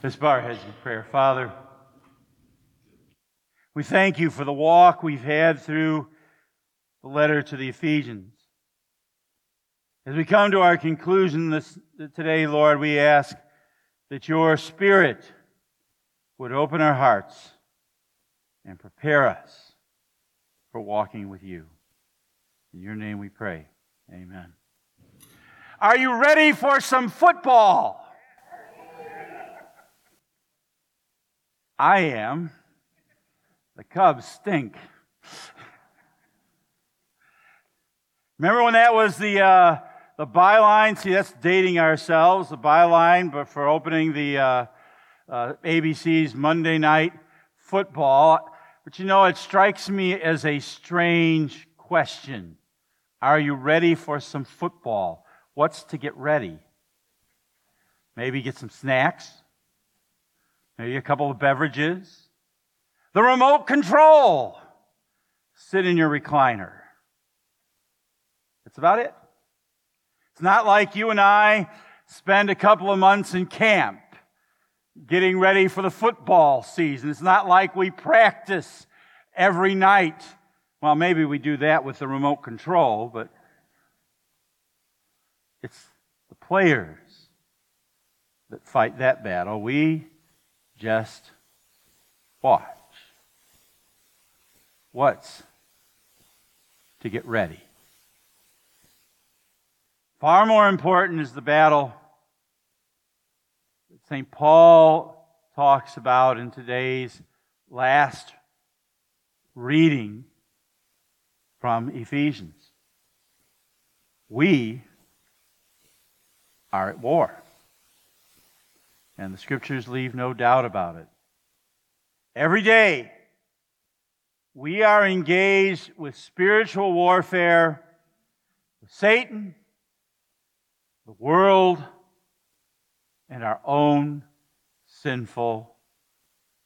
Let's bow our heads in prayer. Father, we thank you for the walk we've had through the letter to the Ephesians. As we come to our conclusion this, today, Lord, we ask that your Spirit would open our hearts and prepare us for walking with you. In your name we pray. Amen. Are you ready for some football? I am. The Cubs stink. Remember when that was the uh, the byline? See, that's dating ourselves. The byline, but for opening the uh, uh, ABC's Monday Night Football. But you know, it strikes me as a strange question. Are you ready for some football? What's to get ready? Maybe get some snacks maybe a couple of beverages, the remote control. Sit in your recliner. That's about it. It's not like you and I spend a couple of months in camp getting ready for the football season. It's not like we practice every night. Well, maybe we do that with the remote control, but it's the players that fight that battle. We just watch. What's to get ready? Far more important is the battle that St. Paul talks about in today's last reading from Ephesians. We are at war. And the scriptures leave no doubt about it. Every day, we are engaged with spiritual warfare with Satan, the world, and our own sinful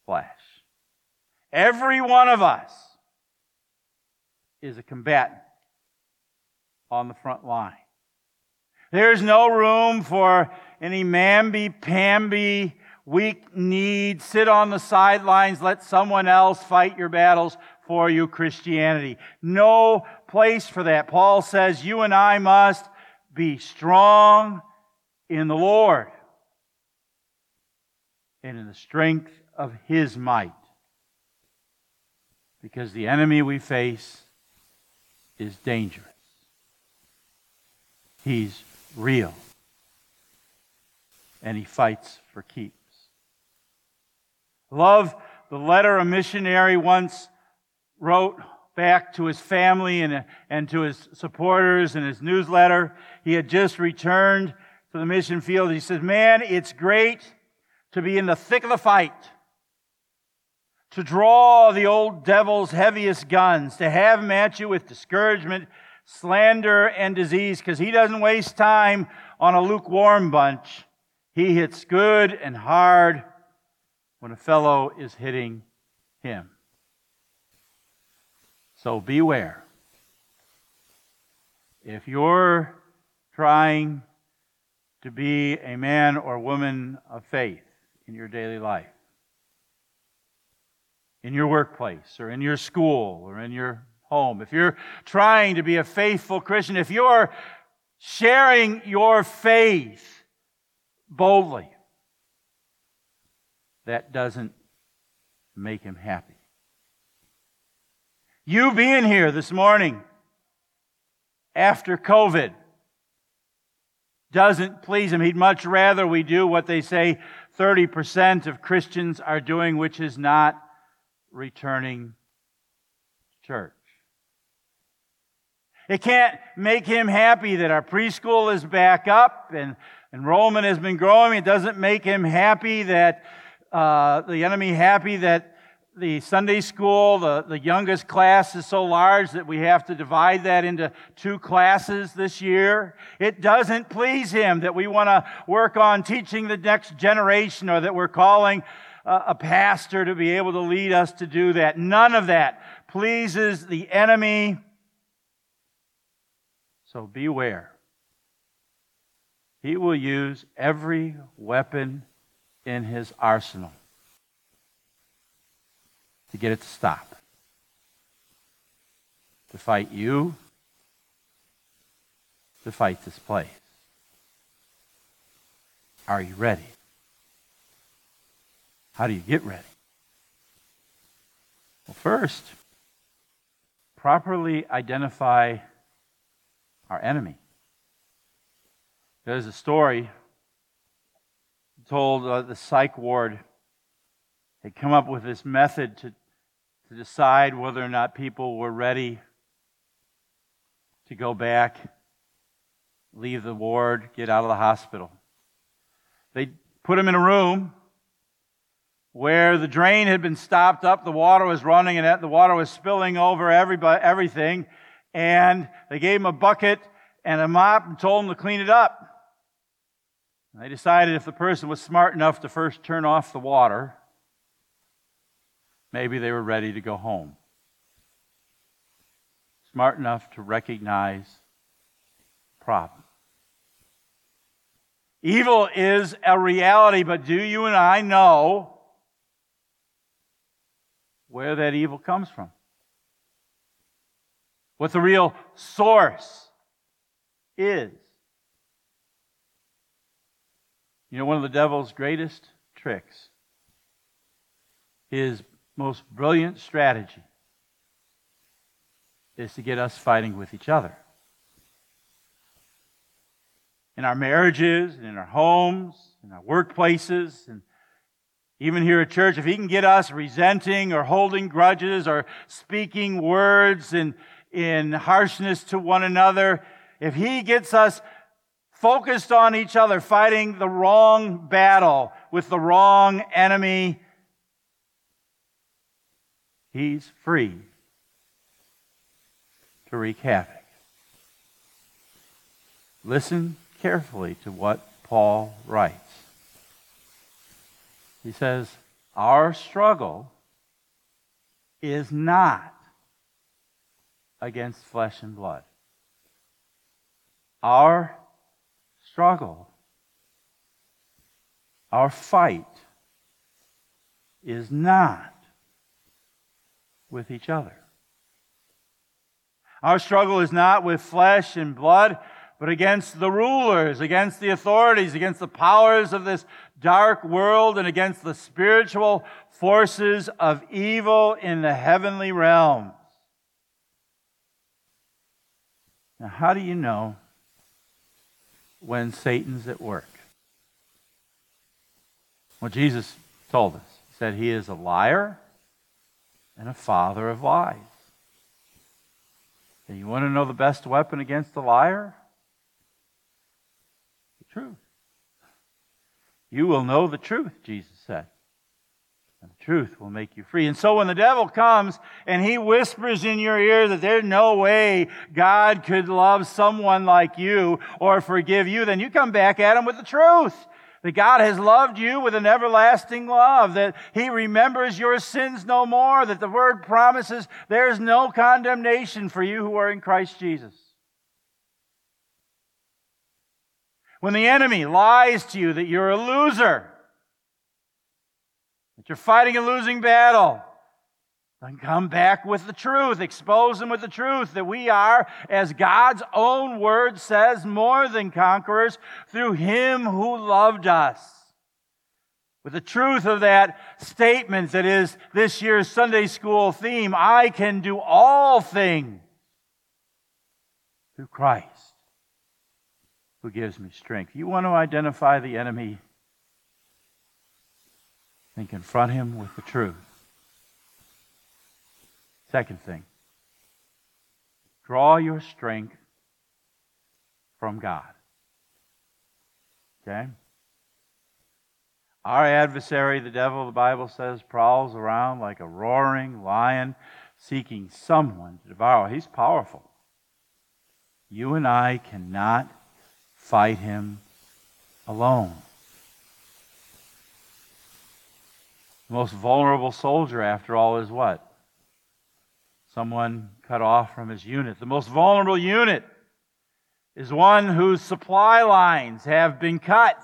flesh. Every one of us is a combatant on the front line. There's no room for any mamby-pamby, weak need, sit on the sidelines, let someone else fight your battles for you, Christianity. No place for that. Paul says you and I must be strong in the Lord and in the strength of His might. Because the enemy we face is dangerous. He's real. And he fights for keeps. Love the letter a missionary once wrote back to his family and, and to his supporters in his newsletter. He had just returned to the mission field. He says, Man, it's great to be in the thick of the fight, to draw the old devil's heaviest guns, to have him at you with discouragement slander, and disease because he doesn't waste time on a lukewarm bunch. He hits good and hard when a fellow is hitting him. So beware. If you're trying to be a man or woman of faith in your daily life, in your workplace or in your school or in your home, if you're trying to be a faithful Christian, if you're sharing your faith boldly, that doesn't make him happy. You being here this morning after COVID doesn't please him. He'd much rather we do what they say 30% of Christians are doing, which is not returning to church. It can't make him happy that our preschool is back up and enrollment has been growing. It doesn't make him happy that uh, the enemy happy that the Sunday school, the, the youngest class is so large that we have to divide that into two classes this year. It doesn't please him that we want to work on teaching the next generation or that we're calling a, a pastor to be able to lead us to do that. None of that pleases the enemy. So beware. He will use every weapon in his arsenal to get it to stop, to fight you, to fight this place. Are you ready? How do you get ready? Well, first, properly identify our enemy. There's a story told uh, the psych ward had come up with this method to, to decide whether or not people were ready to go back, leave the ward, get out of the hospital. They put them in a room where the drain had been stopped up, the water was running, and the water was spilling over everybody, everything. And they gave them a bucket and a mop and told them to clean it up. They decided if the person was smart enough to first turn off the water, maybe they were ready to go home. Smart enough to recognize problem. Evil is a reality, but do you and I know where that evil comes from? What the real source is? You know, one of the devil's greatest tricks, his most brilliant strategy, is to get us fighting with each other. In our marriages, and in our homes, in our workplaces, and even here at church, if he can get us resenting or holding grudges or speaking words in, in harshness to one another, if he gets us focused on each other, fighting the wrong battle with the wrong enemy, he's free to wreak havoc. Listen carefully to what Paul writes. He says, Our struggle is not against flesh and blood. Our struggle, our fight, is not with each other. Our struggle is not with flesh and blood, but against the rulers, against the authorities, against the powers of this dark world, and against the spiritual forces of evil in the heavenly realms. Now, how do you know when Satan's at work? Well, Jesus told us. He said he is a liar and a father of lies. And you want to know the best weapon against the liar? The truth. You will know the truth, Jesus said. And the truth will make you free. And so when the devil comes and he whispers in your ear that there's no way God could love someone like you or forgive you, then you come back at him with the truth. That God has loved you with an everlasting love, that He remembers your sins no more, that the Word promises there's no condemnation for you who are in Christ Jesus. When the enemy lies to you that you're a loser, that you're fighting a losing battle. Then come back with the truth. Expose them with the truth that we are, as God's own word says, more than conquerors through Him who loved us. With the truth of that statement that is this year's Sunday school theme I can do all things through Christ who gives me strength. You want to identify the enemy and confront him with the truth. Second thing, draw your strength from God. Okay? Our adversary, the devil, the Bible says, prowls around like a roaring lion seeking someone to devour. He's powerful. You and I cannot fight him alone. The most vulnerable soldier, after all, is what? Someone cut off from his unit. The most vulnerable unit is one whose supply lines have been cut.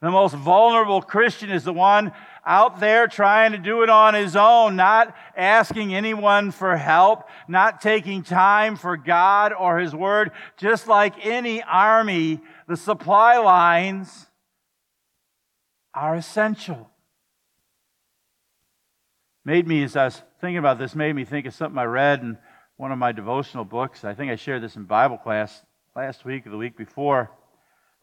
The most vulnerable Christian is the one out there trying to do it on his own, not asking anyone for help, not taking time for God or his word. Just like any army, the supply lines are essential. Made me, as I was thinking about this, made me think of something I read in one of my devotional books. I think I shared this in Bible class last week or the week before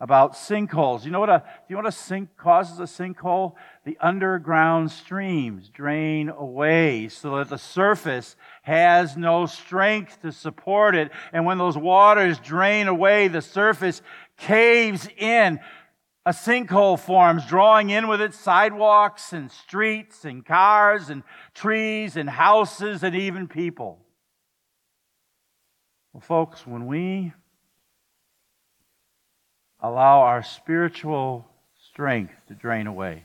about sinkholes. You know what a, do you know what a sink causes a sinkhole? The underground streams drain away so that the surface has no strength to support it. And when those waters drain away, the surface caves in. A sinkhole forms, drawing in with it sidewalks and streets and cars and trees and houses and even people. Well, folks, when we allow our spiritual strength to drain away.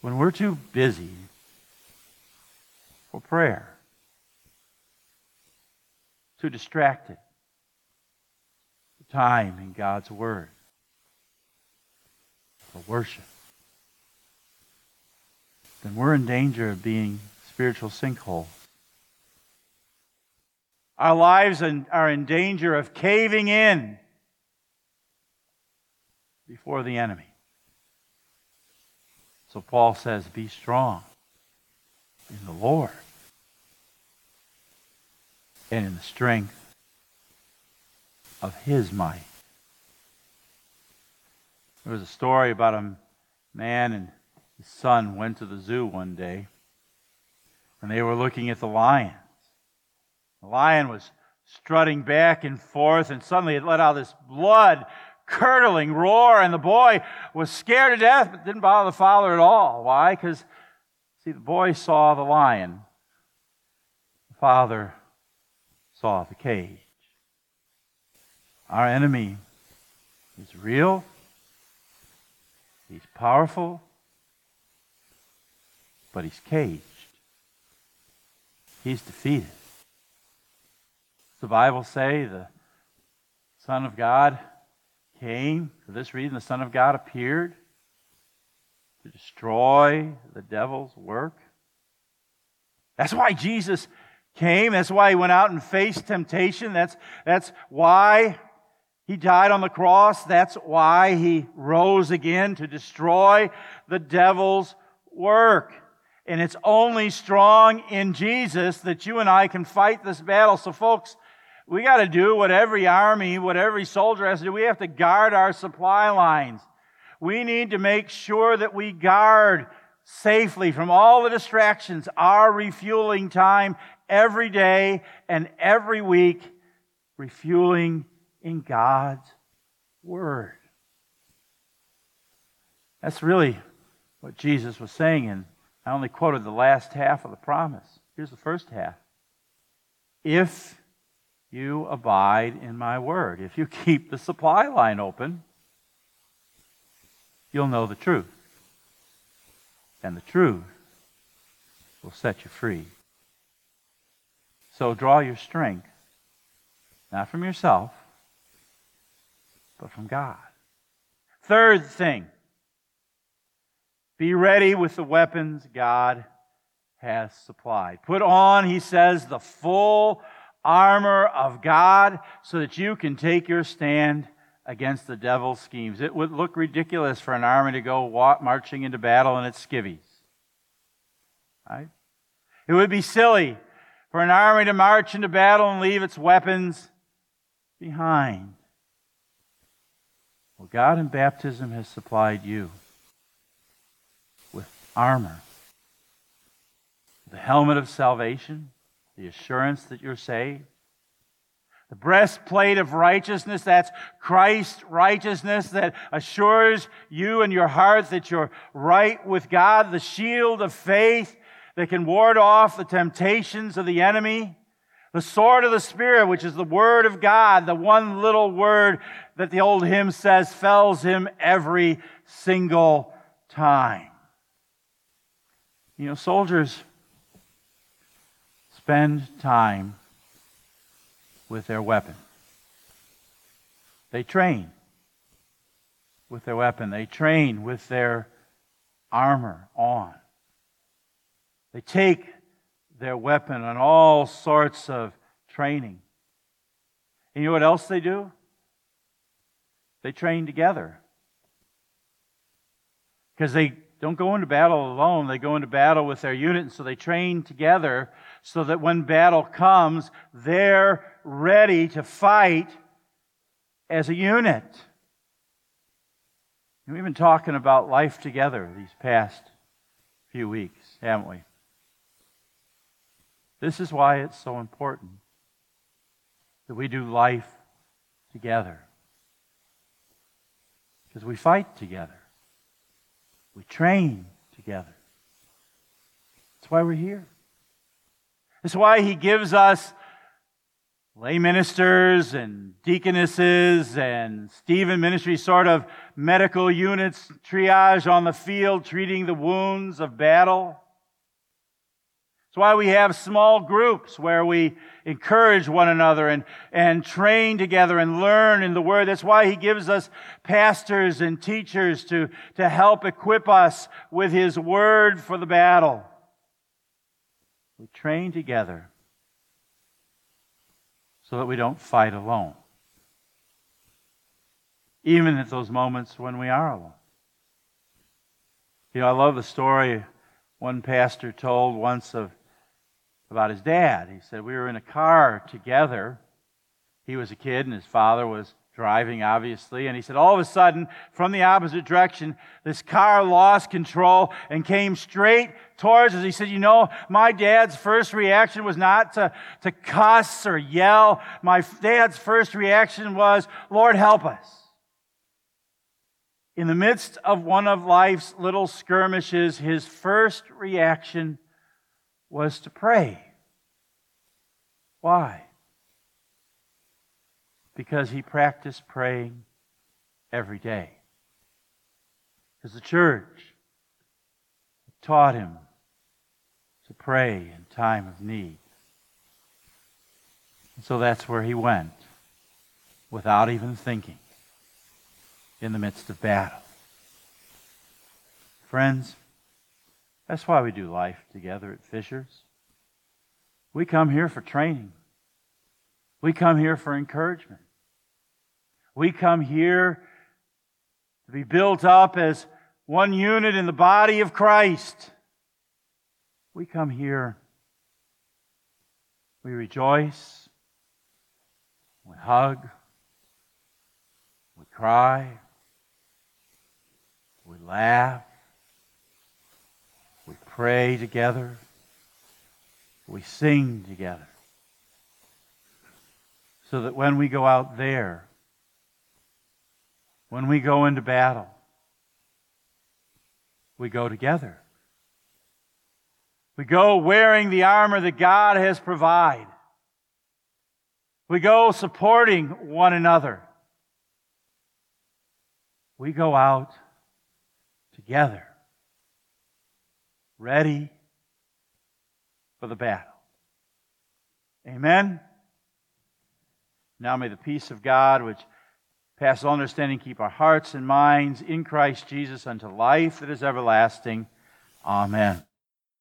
When we're too busy for prayer, too distracted time in God's Word, for worship, then we're in danger of being spiritual sinkholes. Our lives are in danger of caving in before the enemy. So Paul says, Be strong in the Lord and in the strength of his might. There was a story about a man and his son went to the zoo one day and they were looking at the lion. The lion was strutting back and forth, and suddenly it let out this blood curdling roar, and the boy was scared to death, but didn't bother the father at all. Why? Because, see, the boy saw the lion, the father saw the cage. Our enemy is real, he's powerful, but he's caged, he's defeated Does the Bible say? The Son of God came. For this reason, the Son of God appeared to destroy the devil's work. That's why Jesus came. That's why he went out and faced temptation. That's, that's why he died on the cross. That's why he rose again to destroy the devil's work. And it's only strong in Jesus that you and I can fight this battle. So, folks, we got to do what every army, what every soldier has to do. We have to guard our supply lines. We need to make sure that we guard safely from all the distractions our refueling time every day and every week, refueling in God's Word. That's really what Jesus was saying, and I only quoted the last half of the promise. Here's the first half. If you abide in my word. If you keep the supply line open, you'll know the truth. And the truth will set you free. So draw your strength, not from yourself, but from God. Third thing be ready with the weapons God has supplied. Put on, he says, the full armor of God so that you can take your stand against the devil's schemes. It would look ridiculous for an army to go walk, marching into battle in its skivvies. Right? It would be silly for an army to march into battle and leave its weapons behind. Well, God in baptism has supplied you with armor, the helmet of salvation, the assurance that you're saved. The breastplate of righteousness, that's Christ's righteousness that assures you and your heart that you're right with God. The shield of faith that can ward off the temptations of the enemy. The sword of the Spirit, which is the Word of God, the one little word that the old hymn says fells him every single time. You know, soldiers spend time with their weapon. They train. with their weapon. They train with their armor on. They take their weapon on all sorts of training. And you know what else they do? They train together. Because they don't go into battle alone, they go into battle with their unit, and so they train together so that when battle comes, they're ready to fight as a unit. And we've been talking about life together these past few weeks, haven't we? This is why it's so important that we do life together. Because we fight together. We train together. That's why we're here. That's why he gives us lay ministers and deaconesses and Stephen ministry sort of medical units, triage on the field, treating the wounds of battle. It's why we have small groups where we encourage one another and, and train together and learn in the Word. That's why He gives us pastors and teachers to, to help equip us with His Word for the battle. We train together so that we don't fight alone. Even at those moments when we are alone. You know, I love the story one pastor told once of about his dad. He said, We were in a car together. He was a kid, and his father was driving, obviously. And he said, All of a sudden, from the opposite direction, this car lost control and came straight towards us. He said, You know, my dad's first reaction was not to, to cuss or yell. My dad's first reaction was, Lord, help us. In the midst of one of life's little skirmishes, his first reaction was to pray. Why? Because he practiced praying every day. Because the church taught him to pray in time of need. And so that's where he went without even thinking in the midst of battle. Friends, that's why we do life together at Fishers. We come here for training. We come here for encouragement. We come here to be built up as one unit in the body of Christ. We come here, we rejoice, we hug, we cry, we laugh, pray together. We sing together. So that when we go out there, when we go into battle, we go together. We go wearing the armor that God has provided. We go supporting one another. We go out together ready for the battle. Amen. Now may the peace of God, which passes all understanding, keep our hearts and minds in Christ Jesus unto life that is everlasting. Amen.